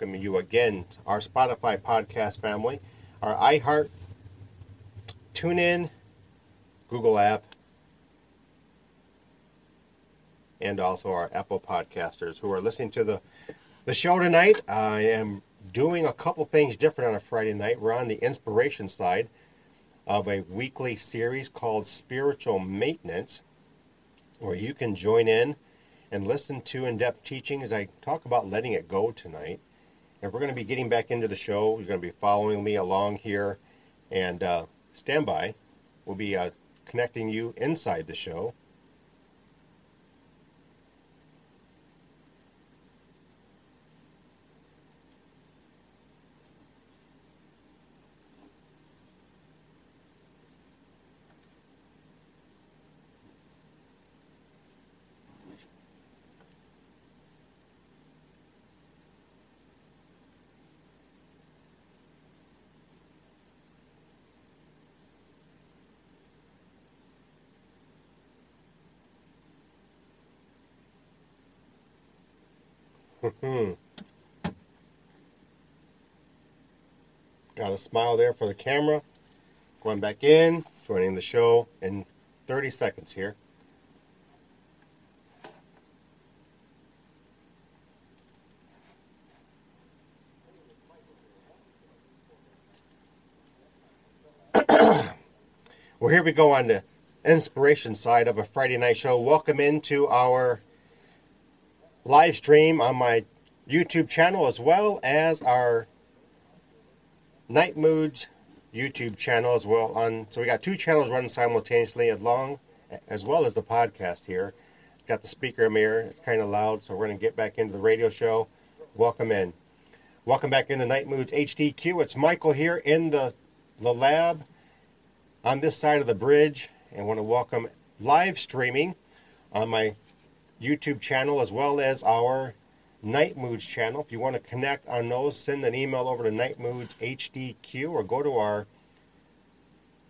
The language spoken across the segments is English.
welcome you again, our Spotify podcast family, our iHeart, TuneIn, Google app, and also our Apple podcasters who are listening to the, the show tonight. I am doing a couple things different on a Friday night. We're on the inspiration side of a weekly series called Spiritual Maintenance, where you can join in and listen to in depth teaching as I talk about letting it go tonight. And we're going to be getting back into the show. You're going to be following me along here. And uh, stand by. We'll be uh, connecting you inside the show. Hmm. Got a smile there for the camera. Going back in, joining the show in 30 seconds here. well, here we go on the inspiration side of a Friday night show. Welcome into our live stream on my YouTube channel as well as our Night Moods YouTube channel as well on so we got two channels running simultaneously along as well as the podcast here. Got the speaker mirror, it's kind of loud, so we're to get back into the radio show. Welcome in. Welcome back into Night Moods HDQ. It's Michael here in the, the lab on this side of the bridge and want to welcome live streaming on my YouTube channel as well as our Night Moods channel. If you want to connect on those, send an email over to Night Moods HDQ or go to our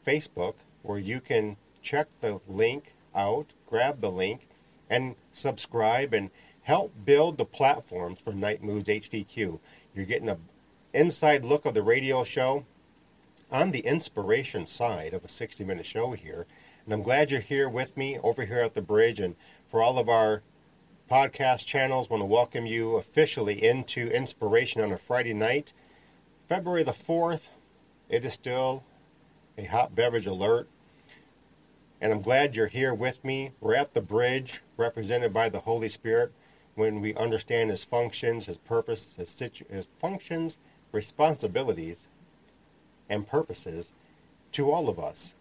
Facebook where you can check the link out, grab the link, and subscribe and help build the platforms for Night Moods HDQ. You're getting an inside look of the radio show on the inspiration side of a 60 minute show here. And I'm glad you're here with me over here at the bridge and for all of our podcast channels, want to welcome you officially into Inspiration on a Friday night, February the 4th. It is still a hot beverage alert. And I'm glad you're here with me. We're at the bridge, represented by the Holy Spirit, when we understand His functions, His purpose, His, situ- his functions, responsibilities, and purposes to all of us.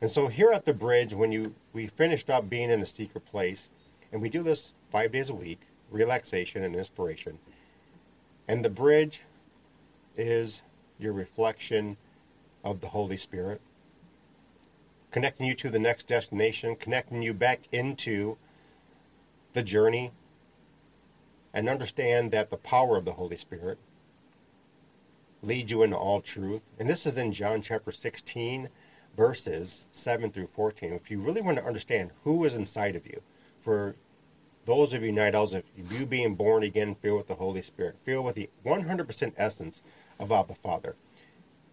And so here at the bridge, when you we finished up being in a secret place, and we do this five days a week, relaxation and inspiration. And the bridge is your reflection of the Holy Spirit, connecting you to the next destination, connecting you back into the journey, and understand that the power of the Holy Spirit leads you into all truth. And this is in John chapter 16, verses 7 through 14. If you really want to understand who is inside of you, for those of you night owls, of you being born again, filled with the Holy Spirit, filled with the 100% essence of Abba Father.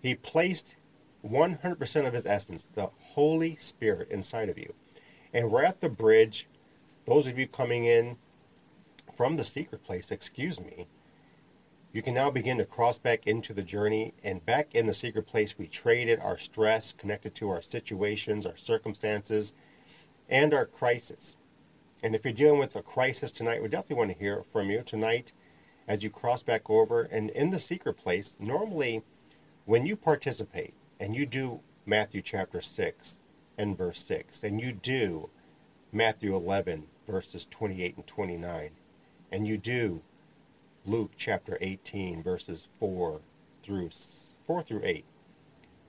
He placed 100% of his essence, the Holy Spirit, inside of you. And we're at the bridge. Those of you coming in from the secret place, excuse me, you can now begin to cross back into the journey. And back in the secret place, we traded our stress connected to our situations, our circumstances, and our crisis. And if you're dealing with a crisis tonight, we definitely want to hear from you tonight as you cross back over. And in the secret place, normally when you participate and you do Matthew chapter 6 and verse 6, and you do Matthew 11 verses 28 and 29, and you do Luke chapter 18 verses 4 through 4 through 8,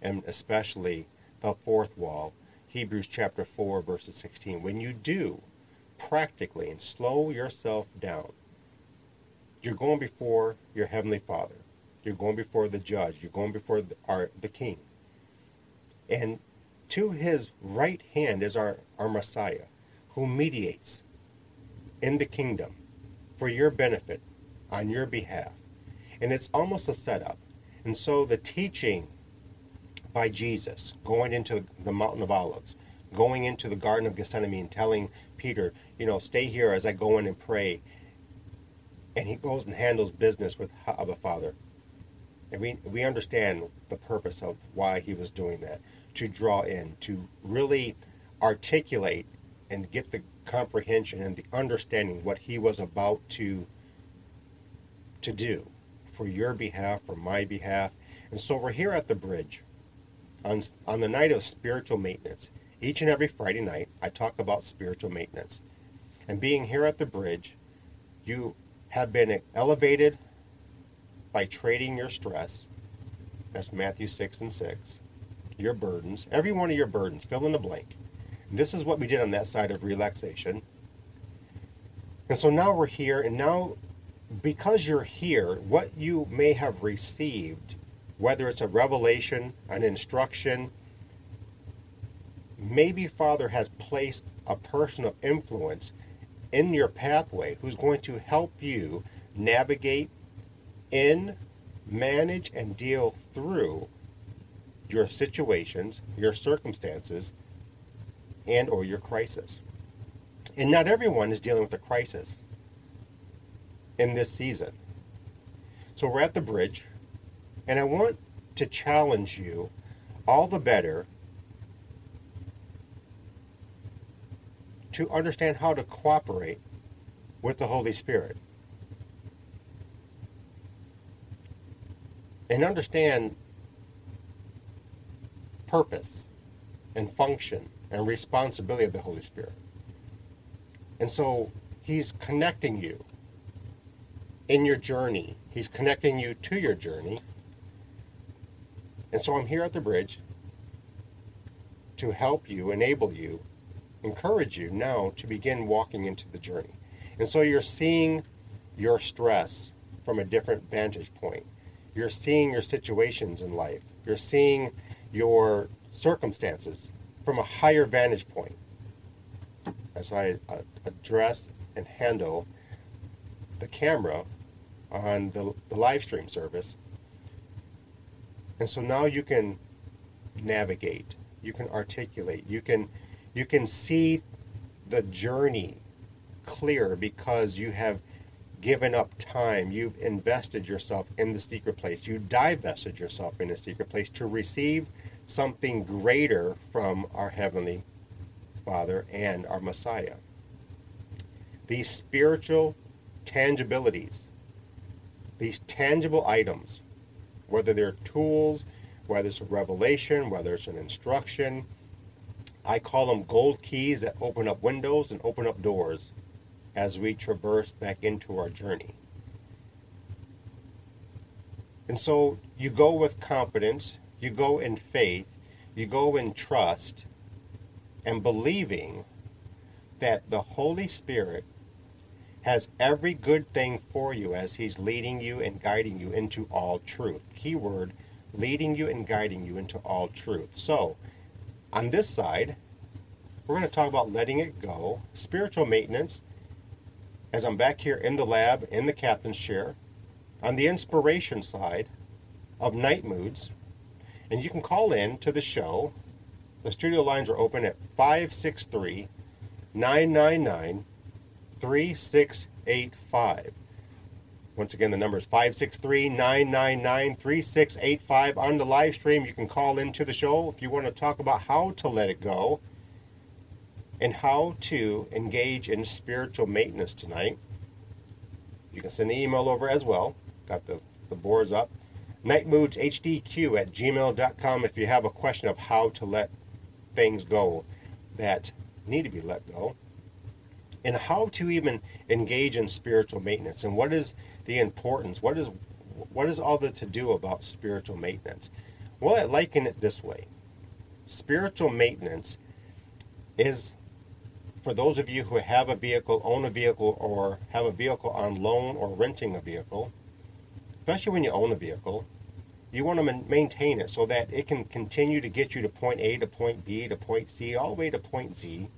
and especially the fourth wall, Hebrews chapter 4 verses 16. When you do practically and slow yourself down, you're going before your heavenly Father. You're going before the judge. You're going before the, our, the king. And to his right hand is our, our Messiah, who mediates in the kingdom for your benefit, on your behalf, And it's almost a setup. And so the teaching by Jesus going into the Mountain of Olives, going into the Garden of Gethsemane and telling Peter, you know, stay here as I go in and pray. And he goes and handles business with Abba Father. And we, we understand the purpose of why he was doing that to draw in, to really articulate and get the comprehension and the understanding what he was about to to do for your behalf, for my behalf. And so we're here at the bridge on, on the night of spiritual maintenance. Each and every Friday night, I talk about spiritual maintenance. And being here at the bridge, you have been elevated by trading your stress. That's Matthew 6 and 6. Your burdens, every one of your burdens, fill in the blank. This is what we did on that side of relaxation. And so now we're here, and now because you're here, what you may have received, whether it's a revelation, an instruction, maybe Father has placed a person of influence in your pathway who's going to help you navigate in, manage, and deal through your situations, your circumstances, and or your crisis. And not everyone is dealing with a crisis in this season. So we're at the bridge, and I want to challenge you all the better to understand how to cooperate with the Holy Spirit. And understand purpose and function and responsibility of the Holy Spirit. And so he's connecting you in your journey. He's connecting you to your journey. And so I'm here at the bridge to help you, enable you, encourage you now to begin walking into the journey. And so you're seeing your stress from a different vantage point. You're seeing your situations in life. You're seeing your circumstances from a higher vantage point as I uh, address and handle the camera on the, the live stream service. And so now you can navigate, you can articulate, you can you can see the journey clear because you have given up time, you've invested yourself in the secret place, you divested yourself in the secret place to receive something greater from our Heavenly Father and our Messiah. These spiritual tangibilities, these tangible items, whether they're tools, whether it's a revelation, whether it's an instruction, I call them gold keys that open up windows and open up doors as we traverse back into our journey. And so you go with confidence, you go in faith, you go in trust, and believing that the Holy Spirit has every good thing for you as He's leading you and guiding you into all truth. Keyword leading you and guiding you into all truth. So, on this side, we're going to talk about letting it go, spiritual maintenance, as I'm back here in the lab, in the captain's chair. On the inspiration side of Night Moods, and you can call in to the show. The studio lines are open at 563 999 3685. Once again, the number is 563 999 3685. On the live stream, you can call into the show if you want to talk about how to let it go and how to engage in spiritual maintenance tonight. You can send an email over as well. Got the, the boards up nightmoodshdq at gmail.com if you have a question of how to let things go that need to be let go and how to even engage in spiritual maintenance and what is the importance what is what is all the to do about spiritual maintenance well i liken it this way spiritual maintenance is for those of you who have a vehicle own a vehicle or have a vehicle on loan or renting a vehicle especially when you own a vehicle you want to maintain it so that it can continue to get you to point A to point B to point C all the way to point Z.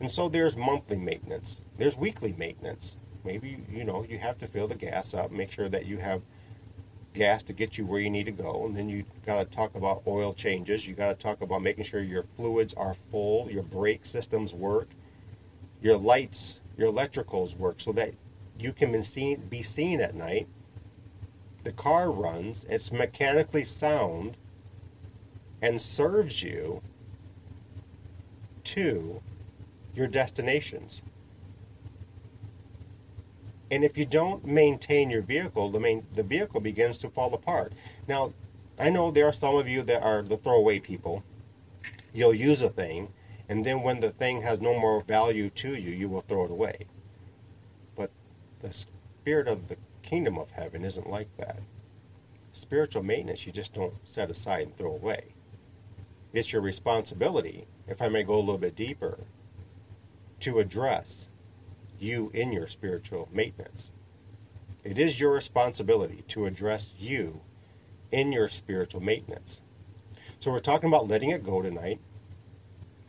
And so there's monthly maintenance, there's weekly maintenance, maybe you know you have to fill the gas up, make sure that you have gas to get you where you need to go, and then you got to talk about oil changes. You got to talk about making sure your fluids are full, your brake systems work, your lights, your electricals work, so that you can seen, be seen at night. The car runs, it's mechanically sound, and serves you to your destinations. And if you don't maintain your vehicle, the main the vehicle begins to fall apart. Now, I know there are some of you that are the throwaway people. You'll use a thing, and then when the thing has no more value to you, you will throw it away. But the spirit of the kingdom of heaven isn't like that. Spiritual maintenance you just don't set aside and throw away. It's your responsibility, if I may go a little bit deeper, to address you in your spiritual maintenance. It is your responsibility to address you in your spiritual maintenance. So we're talking about letting it go tonight.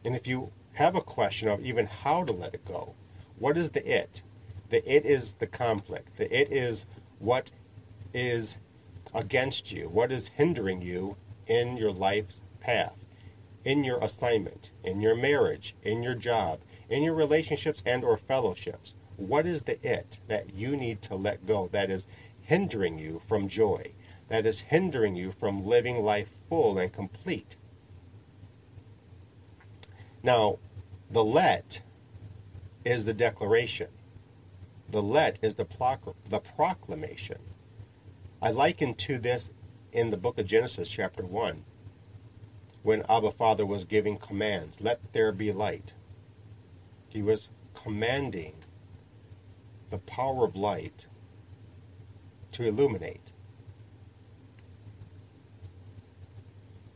And if you have a question of even how to let it go, what is the it? The it is the conflict. The it is what is against you, what is hindering you in your life's path, in your assignment, in your marriage, in your job, in your relationships and or fellowships what is the it that you need to let go that is hindering you from joy that is hindering you from living life full and complete? Now the let is the declaration. The let is the, the proclamation. I liken to this in the book of genesis chapter 1 when abba father was giving commands let there be light he was commanding the power of light to illuminate.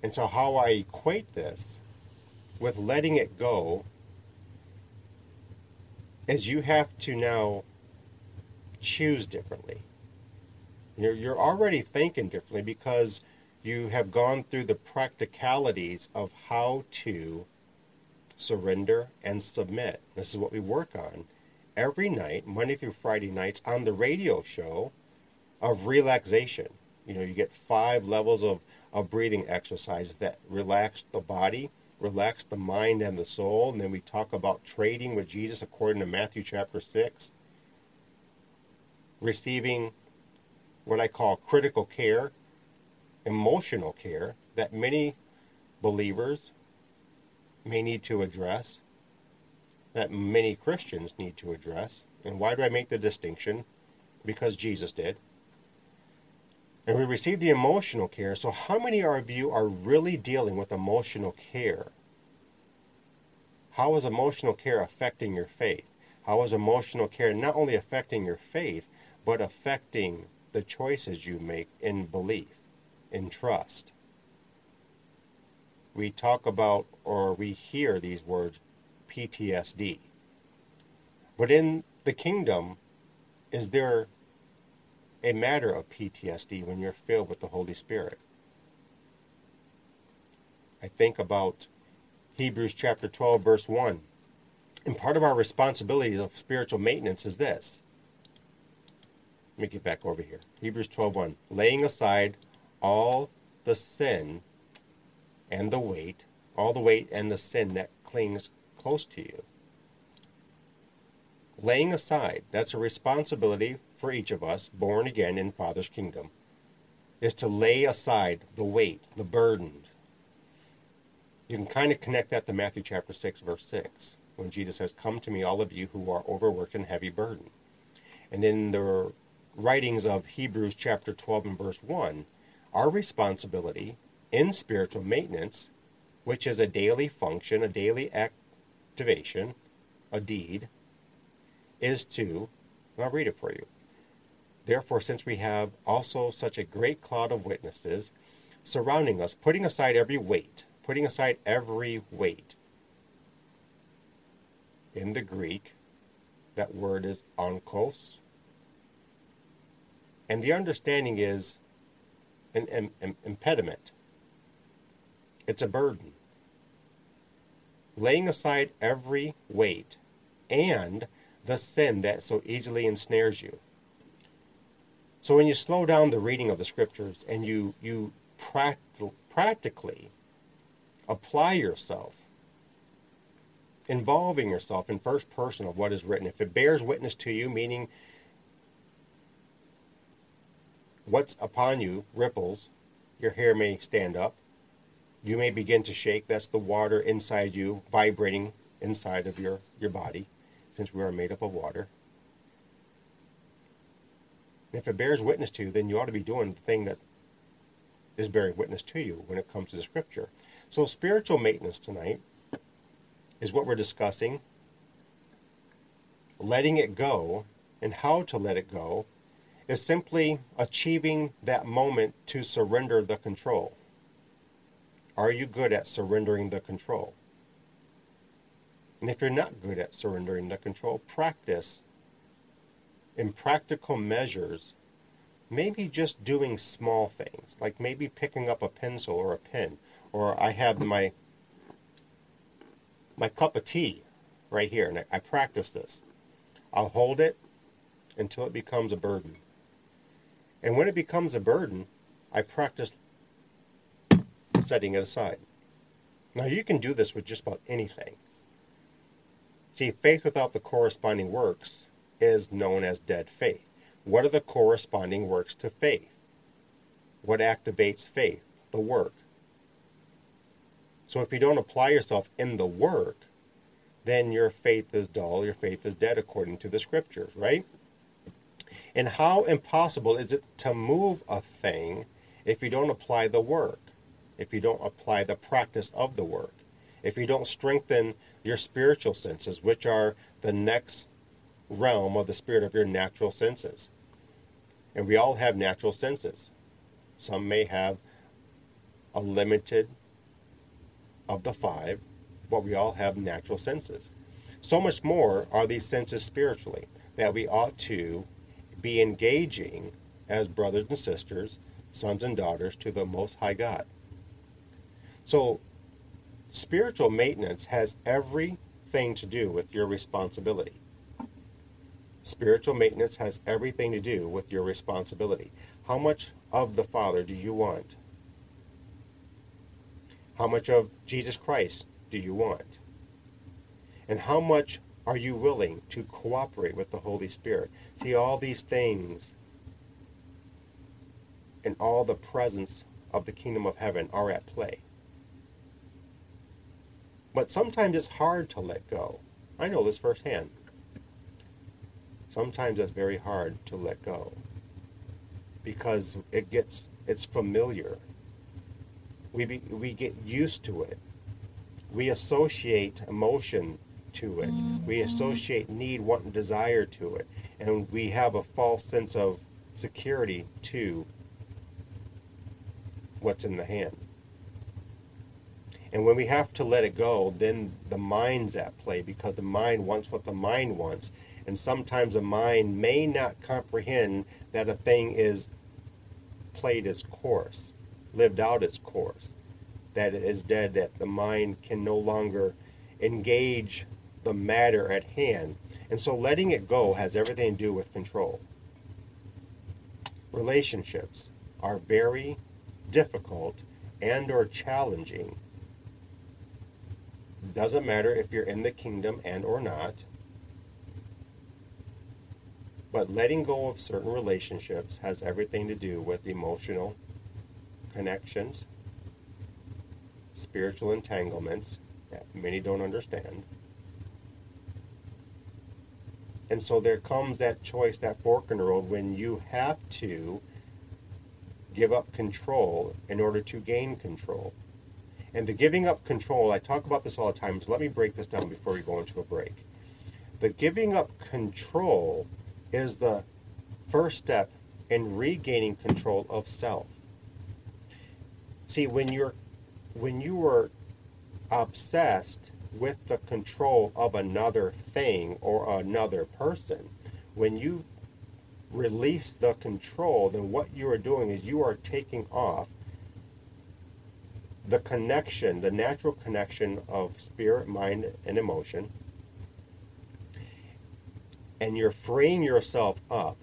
And so, how I equate this with letting it go is you have to now choose differently. You're, you're already thinking differently because you have gone through the practicalities of how to surrender and submit. This is what we work on every night, Monday through Friday nights, on the radio show of relaxation. You know, you get five levels of, of breathing exercises that relax the body, relax the mind and the soul. And then we talk about trading with Jesus according to Matthew chapter 6. Receiving what I call critical care, emotional care that many believers may need to address that many Christians need to address. And why do I make the distinction? Because Jesus did. And we receive the emotional care. So, how many of you are really dealing with emotional care? How is emotional care affecting your faith? How is emotional care not only affecting your faith, but affecting the choices you make in belief, in trust? We talk about or we hear these words PTSD. But in the kingdom, is there a matter of PTSD when you're filled with the Holy Spirit? I think about Hebrews chapter 12, verse 1. And part of our responsibility of spiritual maintenance is this. Let me get back over here. Hebrews 12, 1. Laying aside all the sin and the weight, all the weight and the sin that clings close to you. Laying aside, that's a responsibility for each of us born again in Father's kingdom, is to lay aside the weight, the burden. You can kind of connect that to Matthew chapter 6, verse 6, when Jesus says, Come to me, all of you who are overworked and heavy burden. And in the writings of Hebrews chapter 12 and verse 1, our responsibility in spiritual maintenance, which is a daily function, a daily activation, a deed, is to, I'll read it for you. Therefore, since we have also such a great cloud of witnesses surrounding us, putting aside every weight, putting aside every weight. In the Greek, that word is onkos. And the understanding is an, an, an impediment. It's a burden laying aside every weight and the sin that so easily ensnares you. So when you slow down the reading of the scriptures and you you practi- practically apply yourself, involving yourself in first person of what is written, if it bears witness to you, meaning what's upon you ripples, your hair may stand up, you may begin to shake. That's the water inside you vibrating inside of your, your body, since we are made up of water. And if it bears witness to you, then you ought to be doing the thing that is bearing witness to you when it comes to the scripture. So, spiritual maintenance tonight is what we're discussing. Letting it go and how to let it go is simply achieving that moment to surrender the control. Are you good at surrendering the control? And if you're not good at surrendering the control, practice in practical measures, maybe just doing small things, like maybe picking up a pencil or a pen, or I have my my cup of tea right here, and I, I practice this. I'll hold it until it becomes a burden. And when it becomes a burden, I practice setting it aside. Now, you can do this with just about anything. See, faith without the corresponding works is known as dead faith. What are the corresponding works to faith? What activates faith? The work. So if you don't apply yourself in the work, then your faith is dull, your faith is dead according to the scriptures, right? And how impossible is it to move a thing if you don't apply the work? If you don't apply the practice of the work, if you don't strengthen your spiritual senses, which are the next realm of the spirit of your natural senses. And we all have natural senses. Some may have a limited of the five, but we all have natural senses. So much more are these senses spiritually that we ought to be engaging as brothers and sisters, sons and daughters to the Most High God. So, spiritual maintenance has everything to do with your responsibility. Spiritual maintenance has everything to do with your responsibility. How much of the Father do you want? How much of Jesus Christ do you want? And how much are you willing to cooperate with the Holy Spirit? See, all these things and all the presence of the kingdom of heaven are at play. But sometimes it's hard to let go. I know this firsthand. Sometimes it's very hard to let go because it gets it's familiar. We be, we get used to it. We associate emotion to it. Mm-hmm. We associate need, want, and desire to it, and we have a false sense of security to what's in the hand. And when we have to let it go, then the mind's at play because the mind wants what the mind wants. And sometimes the mind may not comprehend that a thing is played its course, lived out its course, that it is dead, that the mind can no longer engage the matter at hand. And so letting it go has everything to do with control. Relationships are very difficult and or challenging doesn't matter if you're in the kingdom and or not. But letting go of certain relationships has everything to do with emotional connections, spiritual entanglements that many don't understand. And so there comes that choice, that fork in the road, when you have to give up control in order to gain control. And the giving up control, I talk about this all the time, so let me break this down before we go into a break. The giving up control is the first step in regaining control of self. See, when you're when you are obsessed with the control of another thing or another person, when you release the control, then what you are doing is you are taking off the connection, the natural connection of spirit, mind, and emotion. and you're freeing yourself up.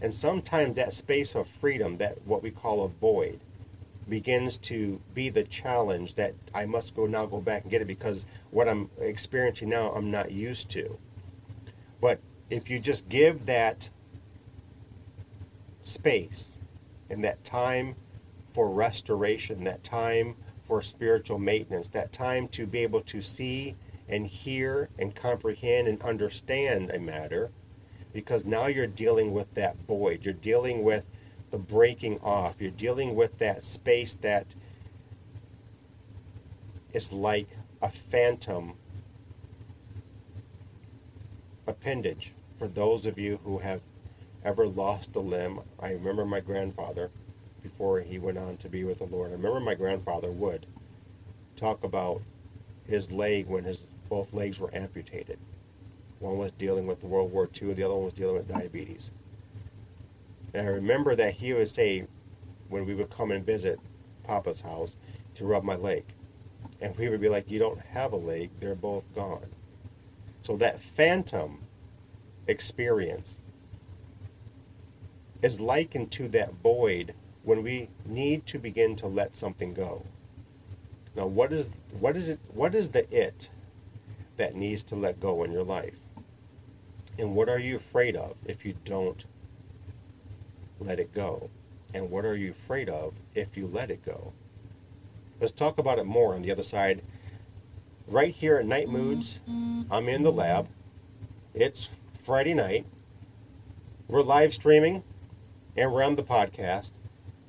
And sometimes that space of freedom, that what we call a void, begins to be the challenge that I must go now go back and get it because what I'm experiencing now I'm not used to. But if you just give that space and that time for restoration, that time for spiritual maintenance, that time to be able to see and hear and comprehend and understand a matter, because now you're dealing with that void. You're dealing with the breaking off. You're dealing with that space that is like a phantom appendage for those of you who have ever lost a limb. I remember my grandfather before he went on to be with the Lord. I remember my grandfather would talk about his leg when his both legs were amputated. One was dealing with World War II, the other one was dealing with diabetes. And I remember that he would say, when we would come and visit Papa's house, to rub my leg. And we would be like, You don't have a leg, they're both gone. So that phantom experience is likened to that void when we need to begin to let something go. Now, what is what is it? What is the it that needs to let go in your life? And what are you afraid of if you don't let it go? And what are you afraid of if you let it go? Let's talk about it more on the other side. Right here at Night Moods, I'm in the lab. It's Friday night. We're live streaming and we're on the podcast.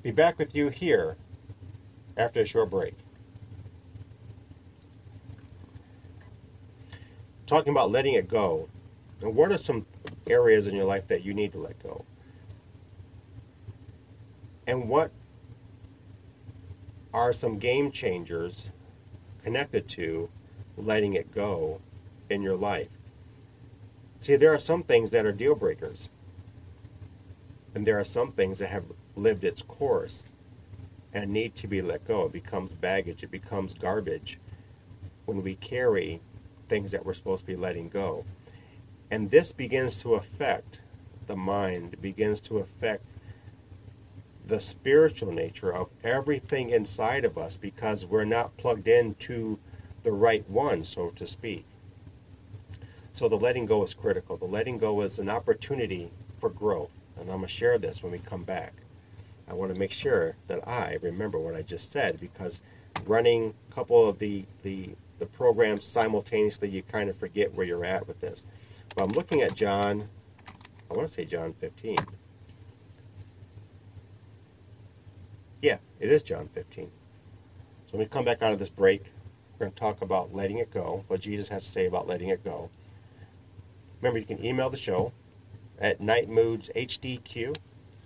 Be back with you here after a short break. Talking about letting it go. And what are some areas in your life that you need to let go? And what are some game changers connected to letting it go in your life? See, there are some things that are deal breakers. And there are some things that have lived its course and need to be let go. It becomes baggage, it becomes garbage when we carry things that we're supposed to be letting go. And this begins to affect the mind, begins to affect the spiritual nature of everything inside of us because we're not plugged into the right one, so to speak. So the letting go is critical. The letting go is an opportunity for growth. And I'm going to share this when we come back. I want to make sure that I remember what I just said because running a couple of the, the, the programs simultaneously, you kind of forget where you're at with this. But I'm looking at John, I want to say John 15. Yeah, it is John 15. So when we come back out of this break, we're going to talk about letting it go, what Jesus has to say about letting it go. Remember, you can email the show at nightmoodshdq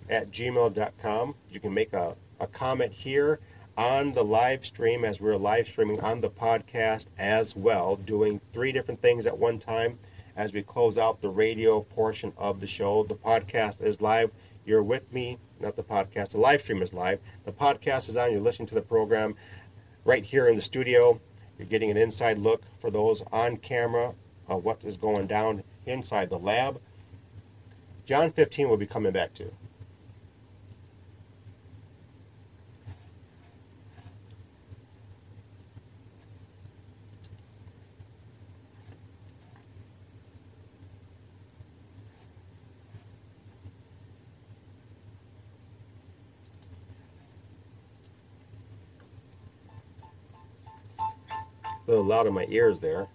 at gmail.com. You can make a, a comment here on the live stream as we're live streaming on the podcast as well, doing three different things at one time as we close out the radio portion of the show. The podcast is live. You're with me, not the podcast. The live stream is live. The podcast is on. You're listening to the program right here in the studio. You're getting an inside look for those on camera of what is going down inside the lab. John 15 will be coming back to. Little loud in my ears there.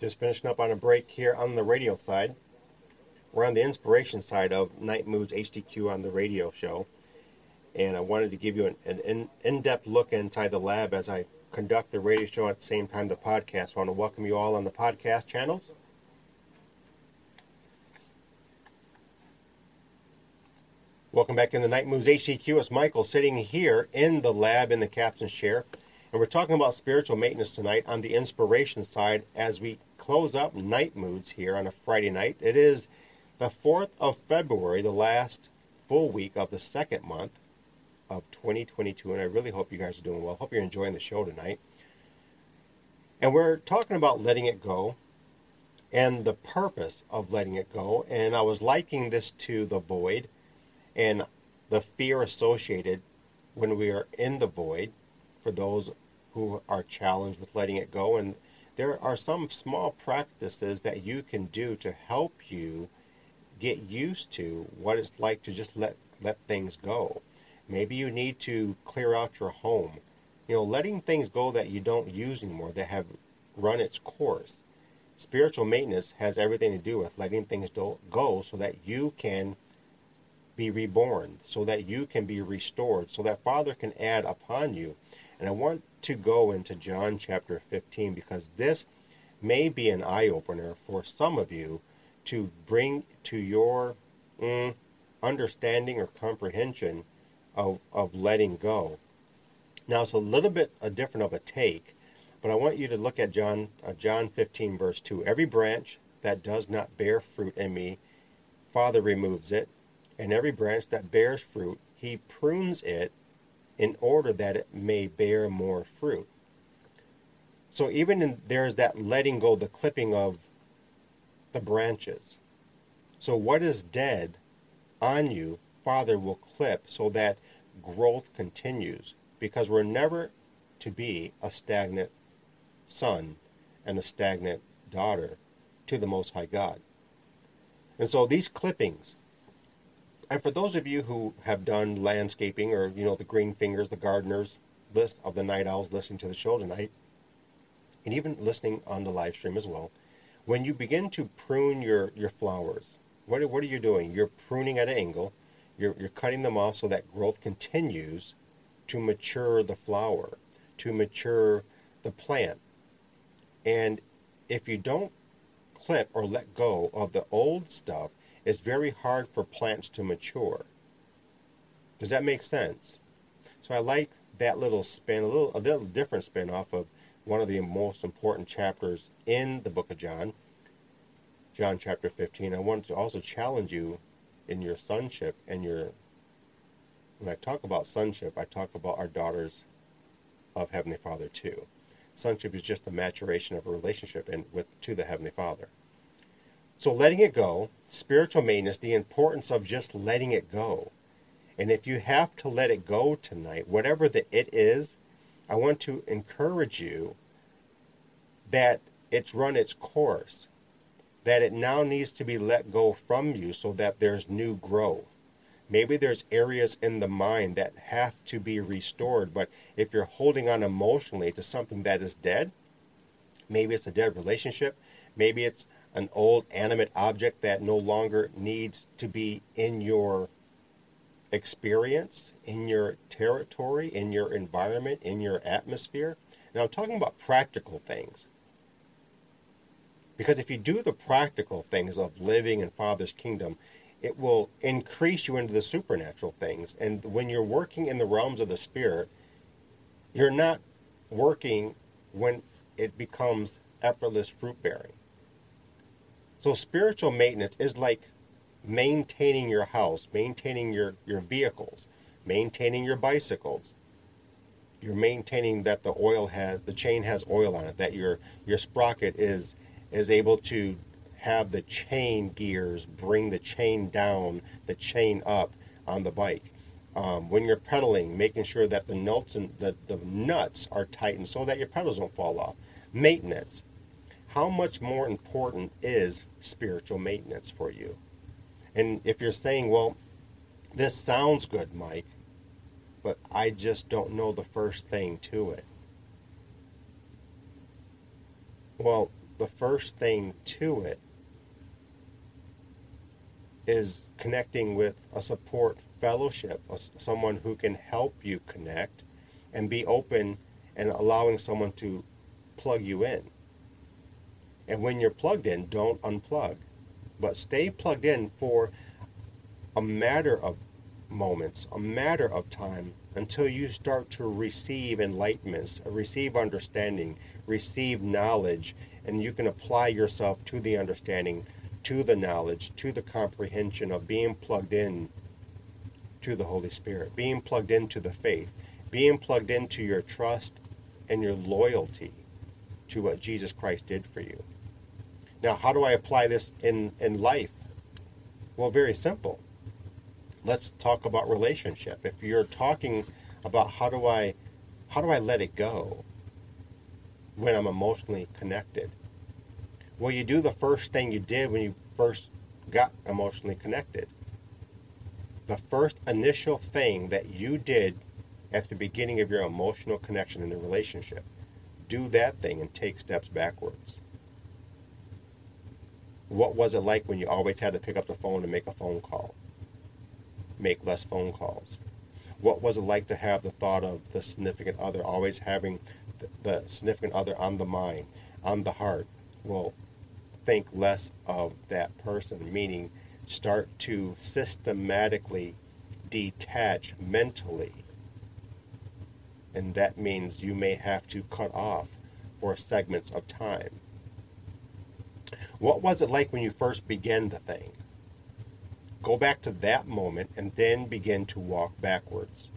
Just finishing up on a break here on the radio side. We're on the inspiration side of Night Moods HDQ on the radio show. and I wanted to give you an, an in depth look inside the lab as I conduct the radio show at the same time the podcast. I want to welcome you all on the podcast channels. Welcome back in the Night Moods HDQ. It's Michael sitting here in the lab in the captain's chair. And we're talking about spiritual maintenance tonight on the inspiration side as we close up night moods here on a Friday night. It is the 4th of February, the last full week of the second month of 2022. And I really hope you guys are doing well. Hope you're enjoying the show tonight. And we're talking about letting it go and the purpose of letting it go. And I was liking this to the void and the fear associated when we are in the void for those who are challenged with letting it go. And there are some small practices that you can do to help you get used to what it's like to just let let things go. Maybe you need to clear out your home. You know, letting things go that you don't use anymore that have run its course. Spiritual maintenance has everything to do with letting things go so that you can be reborn, so that you can be restored, so that Father can add upon you. And I want to go into John chapter 15 because this may be an eye opener for some of you to bring to your mm, understanding or comprehension of, of letting go. Now, it's a little bit a different of a take, but I want you to look at John, uh, John 15, verse 2. Every branch that does not bear fruit in me, Father removes it, and every branch that bears fruit, he prunes it in order that it may bear more fruit. So even in, there's that letting go, the clipping of the branches. So what is dead on you, Father will clip so that growth continues because we're never to be a stagnant son and a stagnant daughter to the Most High God. And so these clippings and for those of you who have done landscaping or, you know, the green fingers, the gardeners list of the night owls listening to the show tonight, and even listening on the live stream as well, when you begin to prune your, your flowers, what, what are you doing? You're pruning at an angle. You're, you're cutting them off so that growth continues to mature the flower, to mature the plant. And if you don't clip or let go of the old stuff, it's very hard for plants to mature. Does that make sense? So I like that little spin, a little, a little different spin off of one of the most important chapters in the book of John, John chapter 15. I want to also challenge you in your sonship and your, when I talk about sonship, I talk about our daughters of Heavenly Father too. Sonship is just the maturation of a relationship and with to the Heavenly Father. So letting it go, spiritual maintenance, the importance of just letting it go. And if you have to let it go tonight, whatever the it is, I want to encourage you that it's run its course, that it now needs to be let go from you so that there's new growth. Maybe there's areas in the mind that have to be restored, but if you're holding on emotionally to something that is dead, maybe it's a dead relationship, maybe it's an old animate object that no longer needs to be in your experience, in your territory, in your environment, in your atmosphere. Now, I'm talking about practical things. Because if you do the practical things of living in Father's kingdom, it will increase you into the supernatural things. And when you're working in the realms of the Spirit, you're not working when it becomes effortless fruit bearing. So spiritual maintenance is like maintaining your house, maintaining your, your vehicles, maintaining your bicycles. You're maintaining that the oil has the chain has oil on it, that your your sprocket is is able to have the chain gears bring the chain down, the chain up on the bike. Um, when you're pedaling, making sure that the nuts and the, the nuts are tightened so that your pedals don't fall off. Maintenance how much more important is spiritual maintenance for you? And if you're saying, well, this sounds good, Mike, but I just don't know the first thing to it. Well, the first thing to it is connecting with a support fellowship, someone who can help you connect, and be open and allowing someone to plug you in. And when you're plugged in, don't unplug, but stay plugged in for a matter of moments, a matter of time, until you start to receive enlightenments, receive understanding, receive knowledge, and you can apply yourself to the understanding, to the knowledge, to the comprehension of being plugged in to the Holy Spirit, being plugged into the faith, being plugged into your trust and your loyalty to what Jesus Christ did for you. Now, how do I apply this in, in life? Well, very simple let's talk about relationship. If you're talking about how do I how do I let it go when I'm emotionally connected? Well, you do the first thing you did when you first got emotionally connected. The first initial thing that you did at the beginning of your emotional connection in the relationship. Do that thing and take steps backwards. What was it like when you always had to pick up the phone and make a phone call? make less phone calls? What was it like to have the thought of the significant other, always having the, the significant other on the mind, on the heart? Well, think less of that person, meaning start to systematically detach mentally. And that means you may have to cut off for segments of time. What was it like when you first began the thing? Go back to that moment and then begin to walk backwards.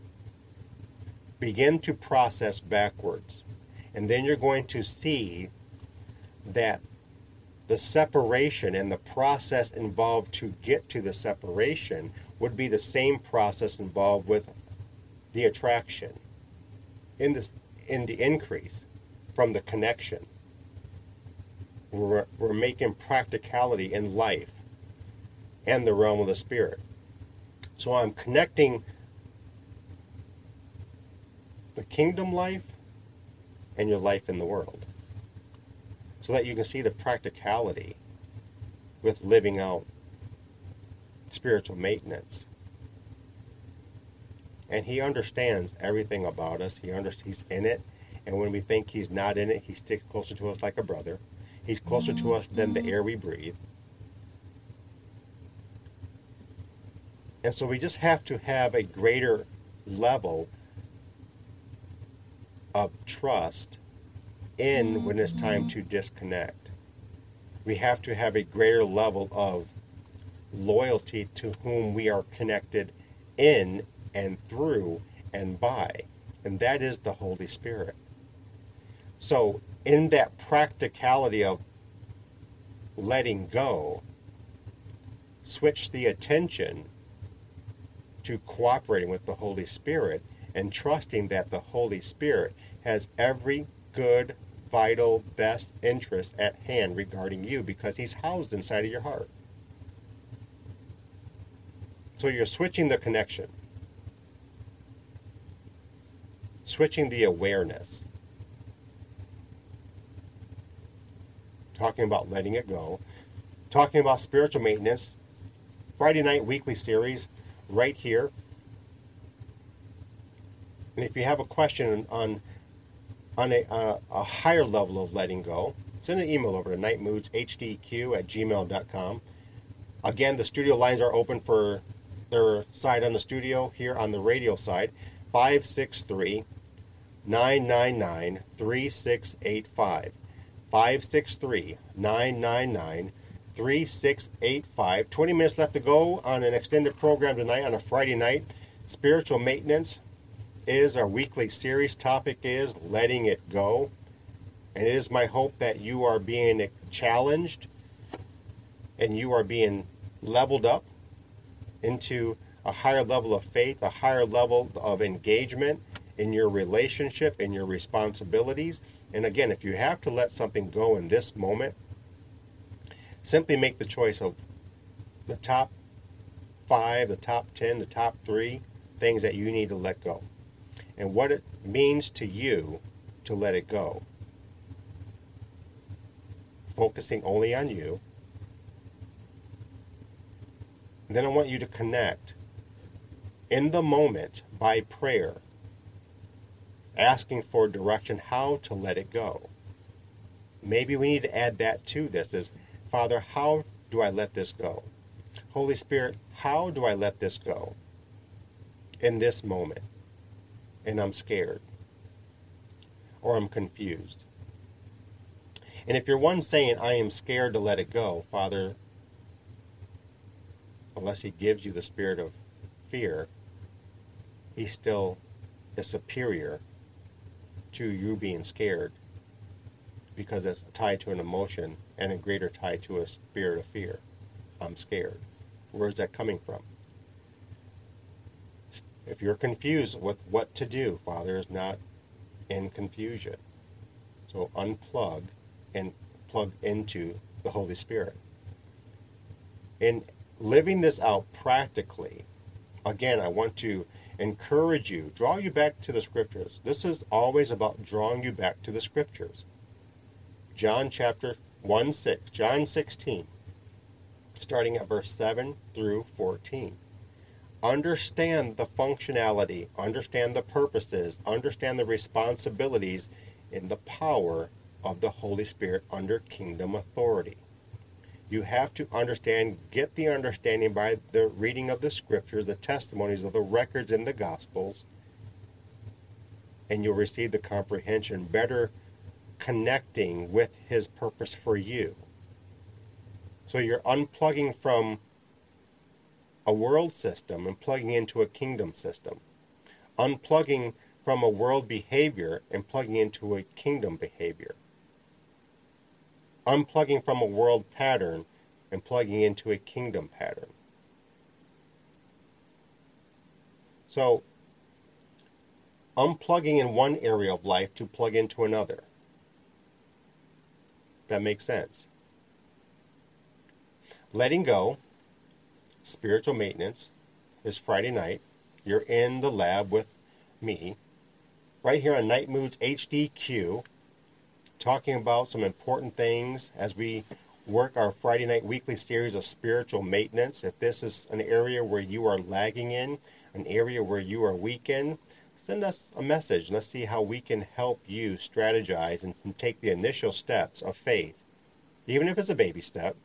Begin to process backwards. And then you're going to see that the separation and the process involved to get to the separation would be the same process involved with the attraction in the, in the increase from the connection. We're, we're making practicality in life and the realm of the spirit. So I'm connecting the kingdom life and your life in the world so that you can see the practicality with living out spiritual maintenance. And he understands everything about us. He understands he's in it. And when we think he's not in it, he sticks closer to us like a brother. He's closer to us than the air we breathe. And so we just have to have a greater level of trust in when it's time to disconnect. We have to have a greater level of loyalty to whom we are connected in and through and by. And that is the Holy Spirit. So, in that practicality of letting go, switch the attention to cooperating with the Holy Spirit and trusting that the Holy Spirit has every good, vital, best interest at hand regarding you because He's housed inside of your heart. So you're switching the connection, switching the awareness, talking about letting it go, talking about spiritual maintenance, Friday night weekly series right here. And if you have a question on on a, uh, a higher level of letting go, send an email over to nightmoodshdq at gmail.com. Again, the studio lines are open for their side on the studio here on the radio side 563 999 3685. 563 999 3685. 20 minutes left to go on an extended program tonight on a Friday night. Spiritual maintenance is our weekly series. Topic is letting it go. And it is my hope that you are being challenged and you are being leveled up into a higher level of faith, a higher level of engagement in your relationship, in your responsibilities. And again, if you have to let something go in this moment, simply make the choice of the top five, the top 10, the top three things that you need to let go and what it means to you to let it go. Focusing only on you. Then I want you to connect in the moment by prayer, asking for direction how to let it go. Maybe we need to add that to this is, Father, how do I let this go? Holy Spirit, how do I let this go in this moment? And I'm scared or I'm confused. And if you're one saying, I am scared to let it go, Father, unless He gives you the spirit of fear, He still is superior to you being scared because it's tied to an emotion and a greater tie to a spirit of fear. I'm scared. Where is that coming from? If you're confused with what to do, Father is not in confusion. So unplug and plug into the Holy Spirit. In living this out practically, again, I want to encourage you, draw you back to the scriptures. This is always about drawing you back to the scriptures. John chapter 1 6, John 16, starting at verse 7 through 14. Understand the functionality, understand the purposes, understand the responsibilities in the power of the Holy Spirit under kingdom authority. You have to understand, get the understanding by the reading of the scriptures, the testimonies of the records in the gospels, and you'll receive the comprehension better connecting with his purpose for you. So you're unplugging from a world system and plugging into a kingdom system. Unplugging from a world behavior and plugging into a kingdom behavior. Unplugging from a world pattern and plugging into a kingdom pattern. So, unplugging in one area of life to plug into another. That makes sense letting go, spiritual maintenance, is Friday night. You're in the lab with me, right here on Night Moods HDQ, talking about some important things as we work our Friday night weekly series of spiritual maintenance. If this is an area where you are lagging in, an area where you are weak in, send us a message. Let's see how we can help you strategize and take the initial steps of faith, even if it's a baby step,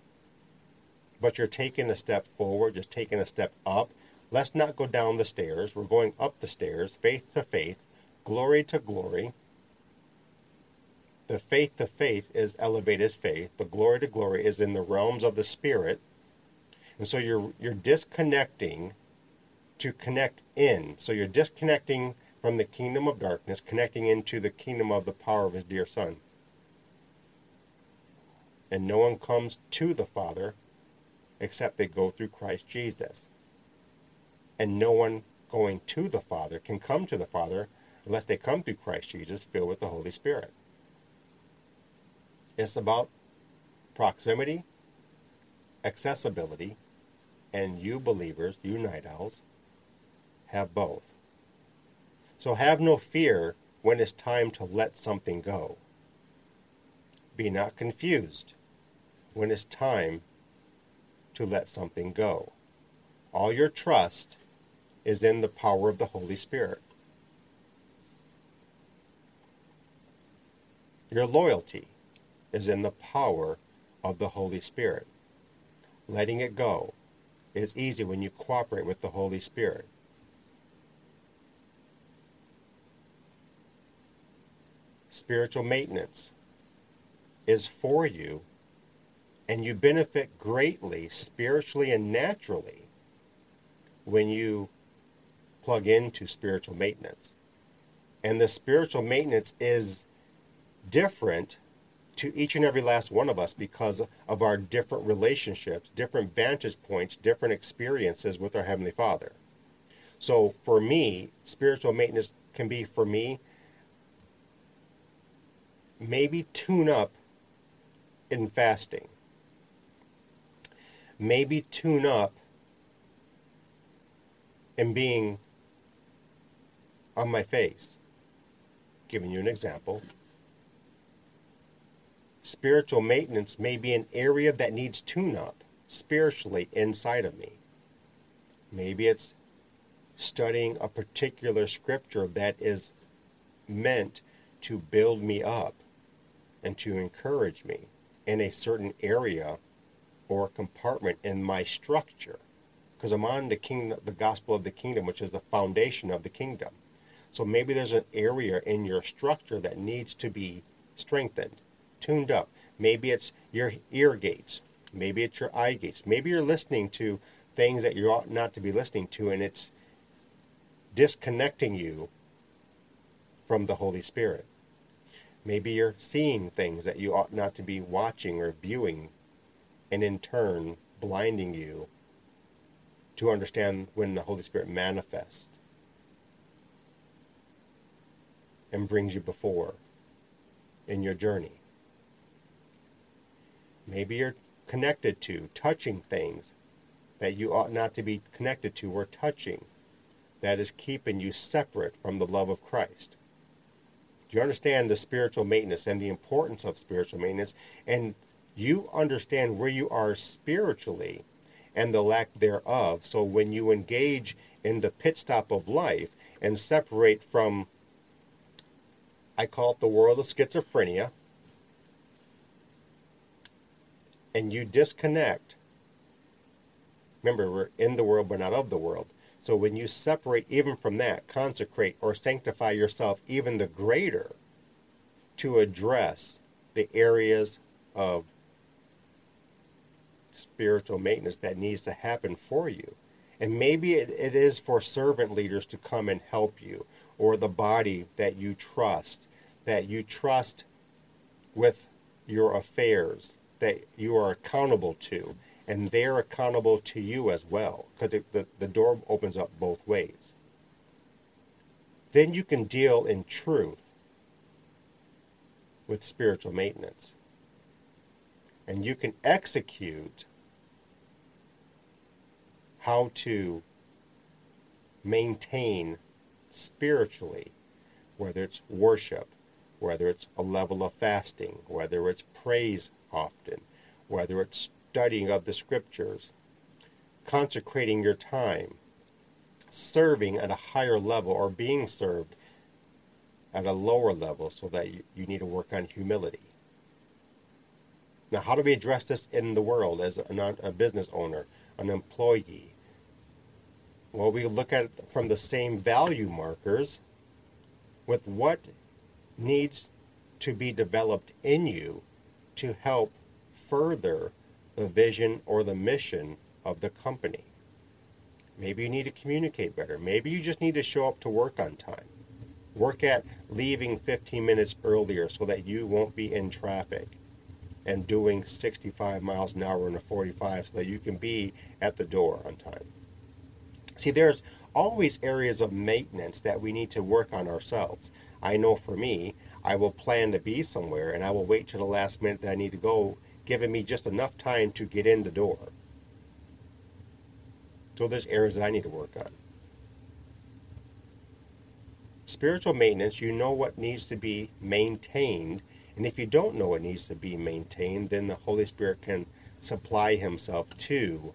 but you're taking a step forward, just taking a step up. Let's not go down the stairs. We're going up the stairs, faith to faith, glory to glory. The faith to faith is elevated faith. The glory to glory is in the realms of the spirit. And so you're you're disconnecting to connect in. So you're disconnecting from the kingdom of darkness, connecting into the kingdom of the power of his dear son. And no one comes to the Father except they go through Christ Jesus. And no one going to the Father can come to the Father unless they come through Christ Jesus filled with the Holy Spirit. It's about proximity, accessibility, and you believers, you night owls, have both. So have no fear when it's time to let something go. Be not confused when it's time to let something go. All your trust is in the power of the Holy Spirit. Your loyalty is in the power of the Holy Spirit. Letting it go is easy when you cooperate with the Holy Spirit. Spiritual maintenance is for you and you benefit greatly spiritually and naturally when you plug into spiritual maintenance. And the spiritual maintenance is different to each and every last one of us because of our different relationships, different vantage points, different experiences with our Heavenly Father. So for me, spiritual maintenance can be for me maybe tune up in fasting maybe tune up in being on my face. Giving you an example. Spiritual maintenance may be an area that needs tune up spiritually inside of me. Maybe it's studying a particular scripture that is meant to build me up and to encourage me in a certain area or compartment in my structure because I'm on the kingdom, the gospel of the kingdom, which is the foundation of the kingdom. So maybe there's an area in your structure that needs to be strengthened, tuned up. Maybe it's your ear gates. Maybe it's your eye gates. Maybe you're listening to things that you ought not to be listening to, and it's disconnecting you from the Holy Spirit. Maybe you're seeing things that you ought not to be watching or viewing, and in turn, blinding you to understand when the Holy Spirit manifests and brings you before in your journey. Maybe you're connected to, touching things that you ought not to be connected to or touching that is keeping you separate from the love of Christ. Do you understand the spiritual maintenance and the importance of spiritual maintenance? And you understand where you are spiritually and the lack thereof. So when you engage in the pit stop of life and separate from, I call it the world of schizophrenia, and you disconnect, remember, we're in the world but not of the world. So when you separate even from that, consecrate or sanctify yourself even the greater to address the areas of spiritual maintenance that needs to happen for you. And maybe it, it is for servant leaders to come and help you, or the body that you trust, that you trust with your affairs, that you are accountable to, and they're accountable to you as well, because the, the door opens up both ways. Then you can deal in truth with spiritual maintenance. And you can execute how to maintain spiritually, whether it's worship, whether it's a level of fasting, whether it's praise often, whether it's studying of the scriptures, consecrating your time, serving at a higher level or being served at a lower level so that you, you need to work on humility. Now, how do we address this in the world as a, a business owner, an employee, well, we look at it from the same value markers with what needs to be developed in you to help further the vision or the mission of the company. Maybe you need to communicate better. Maybe you just need to show up to work on time. Work at leaving 15 minutes earlier so that you won't be in traffic and doing 65 miles an hour in a 45 so that you can be at the door on time. See, there's always areas of maintenance that we need to work on ourselves. I know for me, I will plan to be somewhere and I will wait till the last minute that I need to go, giving me just enough time to get in the door. So there's areas that I need to work on. Spiritual maintenance, you know what needs to be maintained. And if you don't know what needs to be maintained, then the Holy Spirit can supply Himself to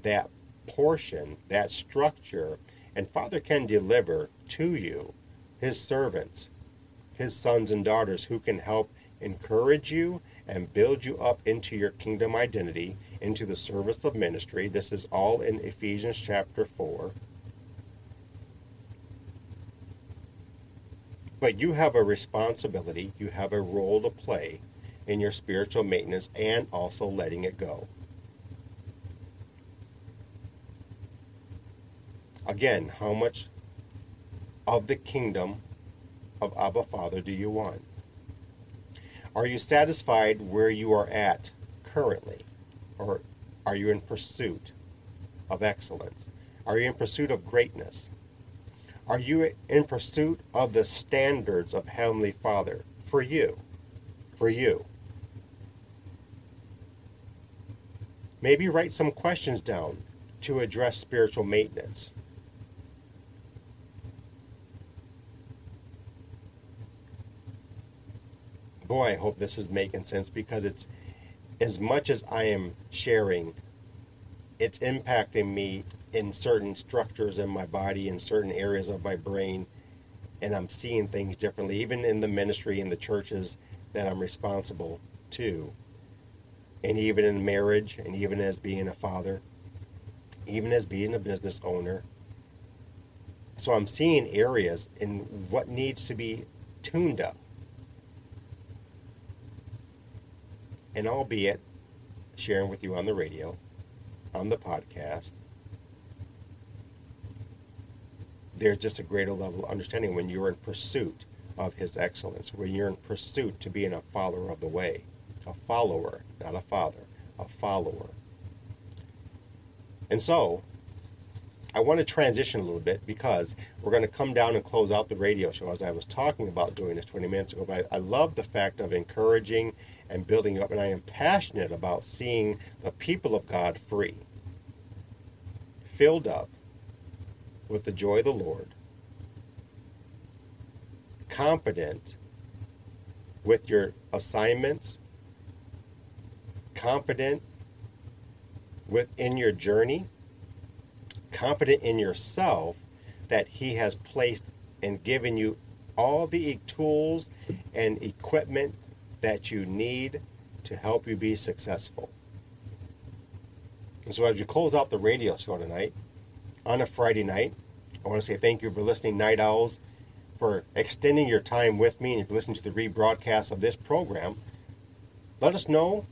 that portion, that structure, and Father can deliver to you his servants, his sons and daughters who can help encourage you and build you up into your kingdom identity, into the service of ministry. This is all in Ephesians chapter 4. But you have a responsibility, you have a role to play in your spiritual maintenance and also letting it go. Again, how much of the kingdom of Abba Father do you want? Are you satisfied where you are at currently? Or are you in pursuit of excellence? Are you in pursuit of greatness? Are you in pursuit of the standards of Heavenly Father for you? For you. Maybe write some questions down to address spiritual maintenance. Boy, I hope this is making sense because it's as much as I am sharing, it's impacting me in certain structures in my body, in certain areas of my brain, and I'm seeing things differently, even in the ministry in the churches that I'm responsible to, and even in marriage, and even as being a father, even as being a business owner. So I'm seeing areas in what needs to be tuned up. And albeit sharing with you on the radio, on the podcast, there's just a greater level of understanding when you're in pursuit of His excellence, when you're in pursuit to being a follower of the way, a follower, not a father, a follower. And so, I want to transition a little bit because we're going to come down and close out the radio show as I was talking about doing this 20 minutes ago. But I love the fact of encouraging and building up, and I am passionate about seeing the people of God free, filled up with the joy of the Lord, competent with your assignments, competent within your journey confident in yourself that He has placed and given you all the tools and equipment that you need to help you be successful. And so, as we close out the radio show tonight, on a Friday night, I want to say thank you for listening, Night Owls, for extending your time with me and for listening to the rebroadcast of this program. Let us know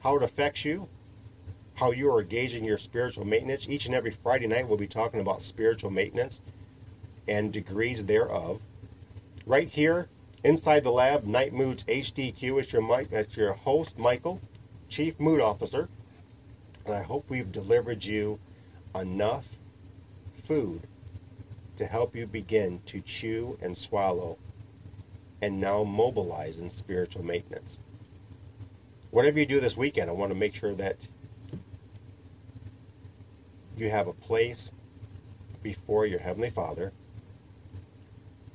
how it affects you, how you are gauging your spiritual maintenance. Each and every Friday night, we'll be talking about spiritual maintenance and degrees thereof. Right here, inside the lab, Night Moods HDQ. It's your, Mike, it's your host, Michael, Chief Mood Officer. And I hope we've delivered you enough food to help you begin to chew and swallow and now mobilize in spiritual maintenance. Whatever you do this weekend, I want to make sure that you have a place before your Heavenly Father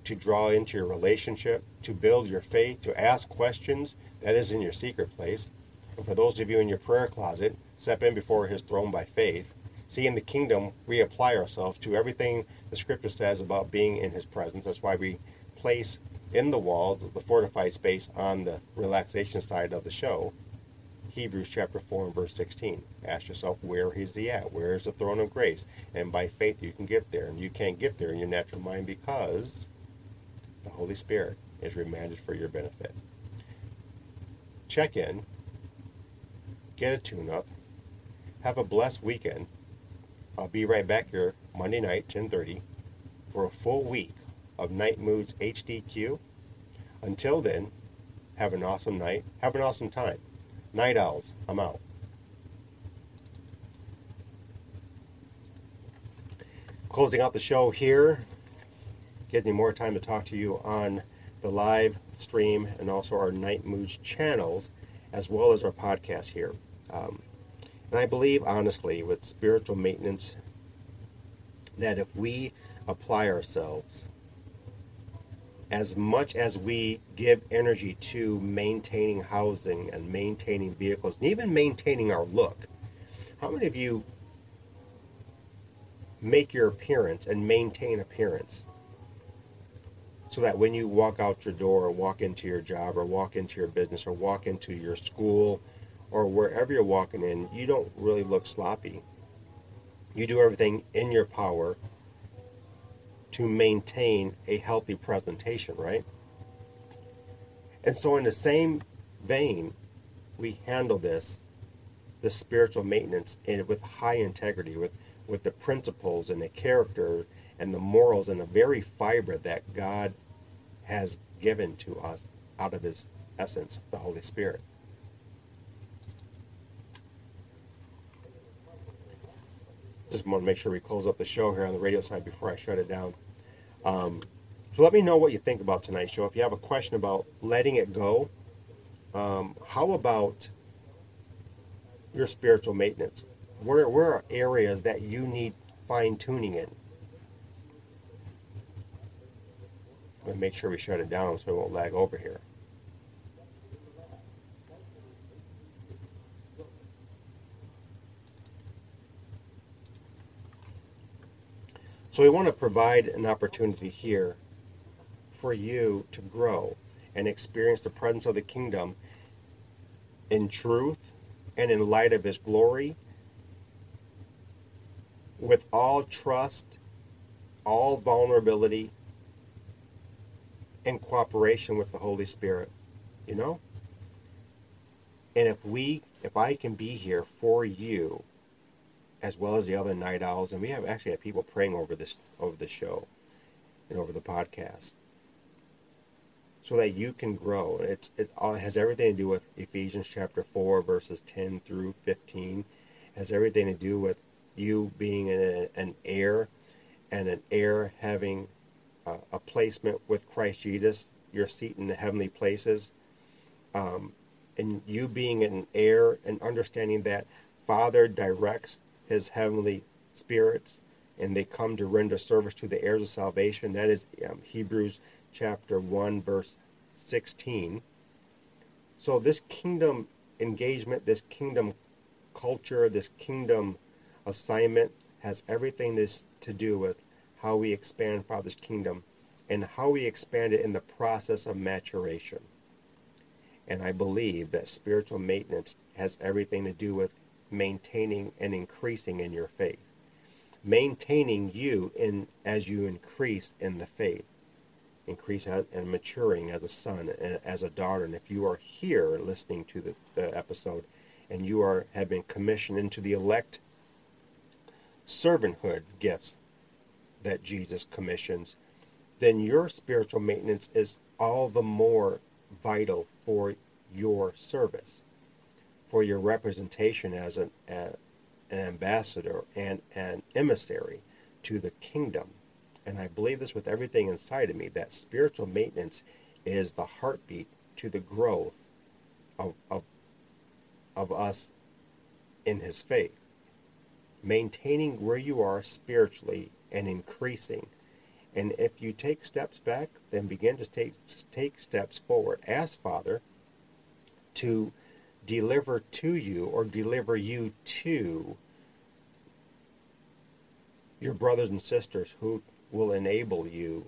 to draw into your relationship, to build your faith, to ask questions. That is in your secret place. And for those of you in your prayer closet, step in before His throne by faith. See, in the kingdom, we apply ourselves to everything the Scripture says about being in His presence. That's why we place in the walls the fortified space on the relaxation side of the show Hebrews chapter 4 and verse 16. Ask yourself, where is he at? Where is the throne of grace? And by faith you can get there. And you can't get there in your natural mind because the Holy Spirit is remanded for your benefit. Check in, get a tune up, have a blessed weekend. I'll be right back here Monday night, 10:30, for a full week of Night Moods HDQ. Until then, have an awesome night. Have an awesome time. Night Owls, I'm out. Closing out the show here gives me more time to talk to you on the live stream and also our Night Moods channels, as well as our podcast here. Um, and I believe, honestly, with spiritual maintenance, that if we apply ourselves as much as we give energy to maintaining housing and maintaining vehicles and even maintaining our look, how many of you make your appearance and maintain appearance so that when you walk out your door or walk into your job or walk into your business or walk into your school or wherever you're walking in, you don't really look sloppy. You do everything in your power to maintain a healthy presentation, right? And so, in the same vein, we handle this, this spiritual maintenance, in, with high integrity, with with the principles and the character and the morals and the very fiber that God has given to us out of His essence, the Holy Spirit. Just want to make sure we close up the show here on the radio side before I shut it down. Um, so let me know what you think about tonight's show. If you have a question about letting it go, um, how about your spiritual maintenance? Where, where are areas that you need fine tuning in? I'm going to make sure we shut it down so it won't lag over here. So we want to provide an opportunity here for you to grow and experience the presence of the kingdom in truth and in light of his glory with all trust, all vulnerability, and cooperation with the Holy Spirit. You know? And if we, if I can be here for you, as well as the other night owls, and we have actually had people praying over this over the show and over the podcast, so that you can grow. It's it has everything to do with Ephesians chapter four, verses ten through fifteen. It has everything to do with you being an, an heir, and an heir having a, a placement with Christ Jesus, your seat in the heavenly places. Um, and you being an heir and understanding that Father directs his heavenly spirits and they come to render service to the heirs of salvation. That is um, Hebrews chapter 1, verse 16. So, this kingdom engagement, this kingdom culture, this kingdom assignment has everything this to do with how we expand Father's kingdom and how we expand it in the process of maturation. And I believe that spiritual maintenance has everything to do with maintaining and increasing in your faith. Maintaining you in as you increase in the faith. Increase and maturing as a son and as a daughter. And if you are here listening to the, the episode and you are have been commissioned into the elect servanthood gifts that Jesus commissions, then your spiritual maintenance is all the more vital for your service, for your representation as an, uh, an ambassador and an emissary to the kingdom. And I believe this with everything inside of me that spiritual maintenance is the heartbeat to the growth of, of, of us in his faith. Maintaining where you are spiritually and increasing and if you take steps back, then begin to take, take steps forward. Ask Father to deliver to you or deliver you to your brothers and sisters who will enable you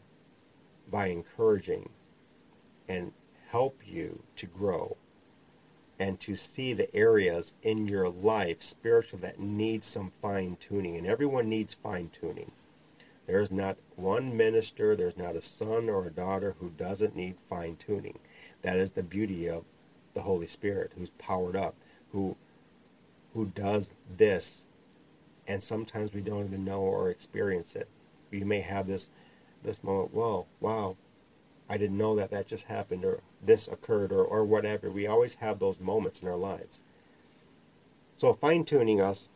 by encouraging and help you to grow and to see the areas in your life spiritual that need some fine tuning and everyone needs fine tuning there's not one minister, there's not a son or a daughter who doesn't need fine tuning. That is the beauty of the Holy Spirit, who's powered up, who who does this, and sometimes we don't even know or experience it. You may have this this moment, whoa, wow, I didn't know that that just happened, or this occurred, or, or whatever. We always have those moments in our lives. So fine tuning us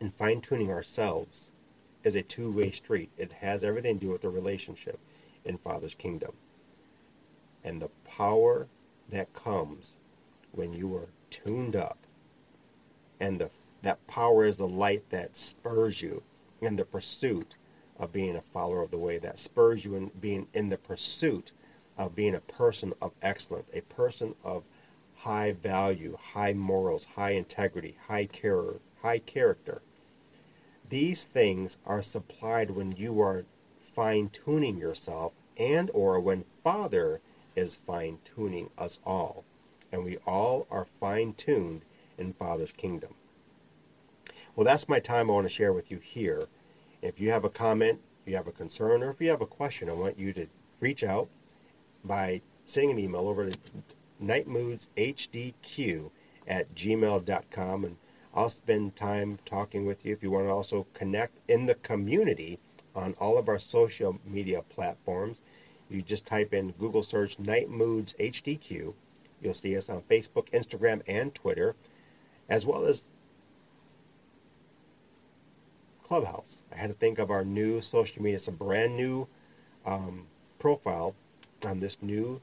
and fine tuning ourselves is a two way street. It has everything to do with the relationship in Father's kingdom. And the power that comes when you are tuned up. And the, that power is the light that spurs you in the pursuit of being a follower of the way, that spurs you in being in the pursuit of being a person of excellence, a person of high value, high morals, high integrity, high care, high character, these things are supplied when you are fine tuning yourself and or when Father is fine tuning us all. And we all are fine tuned in Father's kingdom. Well, that's my time I want to share with you here. If you have a comment, if you have a concern, or if you have a question, I want you to reach out by sending an email over to nightmoodshdq at gmail.com and I'll spend time talking with you. If you want to also connect in the community on all of our social media platforms, you just type in Google search Night Moods HDQ. You'll see us on Facebook, Instagram, and Twitter, as well as Clubhouse. I had to think of our new social media. It's a brand new um, profile on this new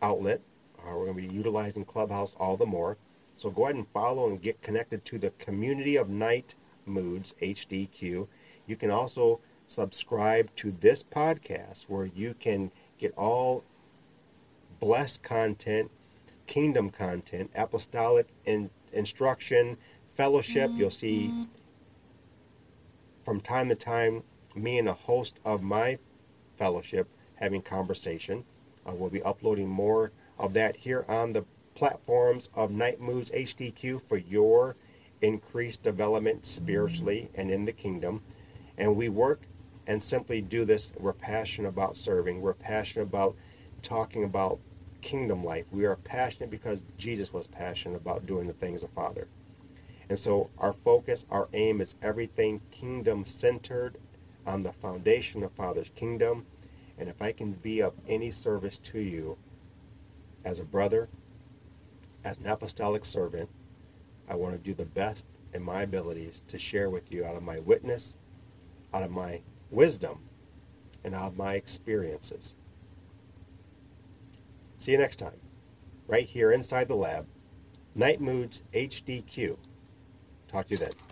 outlet. Uh, we're going to be utilizing Clubhouse all the more. So go ahead and follow and get connected to the community of Night Moods HDQ. You can also subscribe to this podcast where you can get all blessed content, kingdom content, apostolic in, instruction, fellowship. You'll see from time to time me and a host of my fellowship having conversation. Uh, we'll be uploading more of that here on the platforms of Night Moods HDQ for your increased development spiritually and in the kingdom. And we work and simply do this. We're passionate about serving. We're passionate about talking about kingdom life. We are passionate because Jesus was passionate about doing the things of Father. And so our focus, our aim is everything kingdom centered on the foundation of Father's kingdom. And if I can be of any service to you as a brother, as an apostolic servant, I want to do the best in my abilities to share with you out of my witness, out of my wisdom, and of my experiences. See you next time, right here inside the lab. Night Moods HDQ. Talk to you then.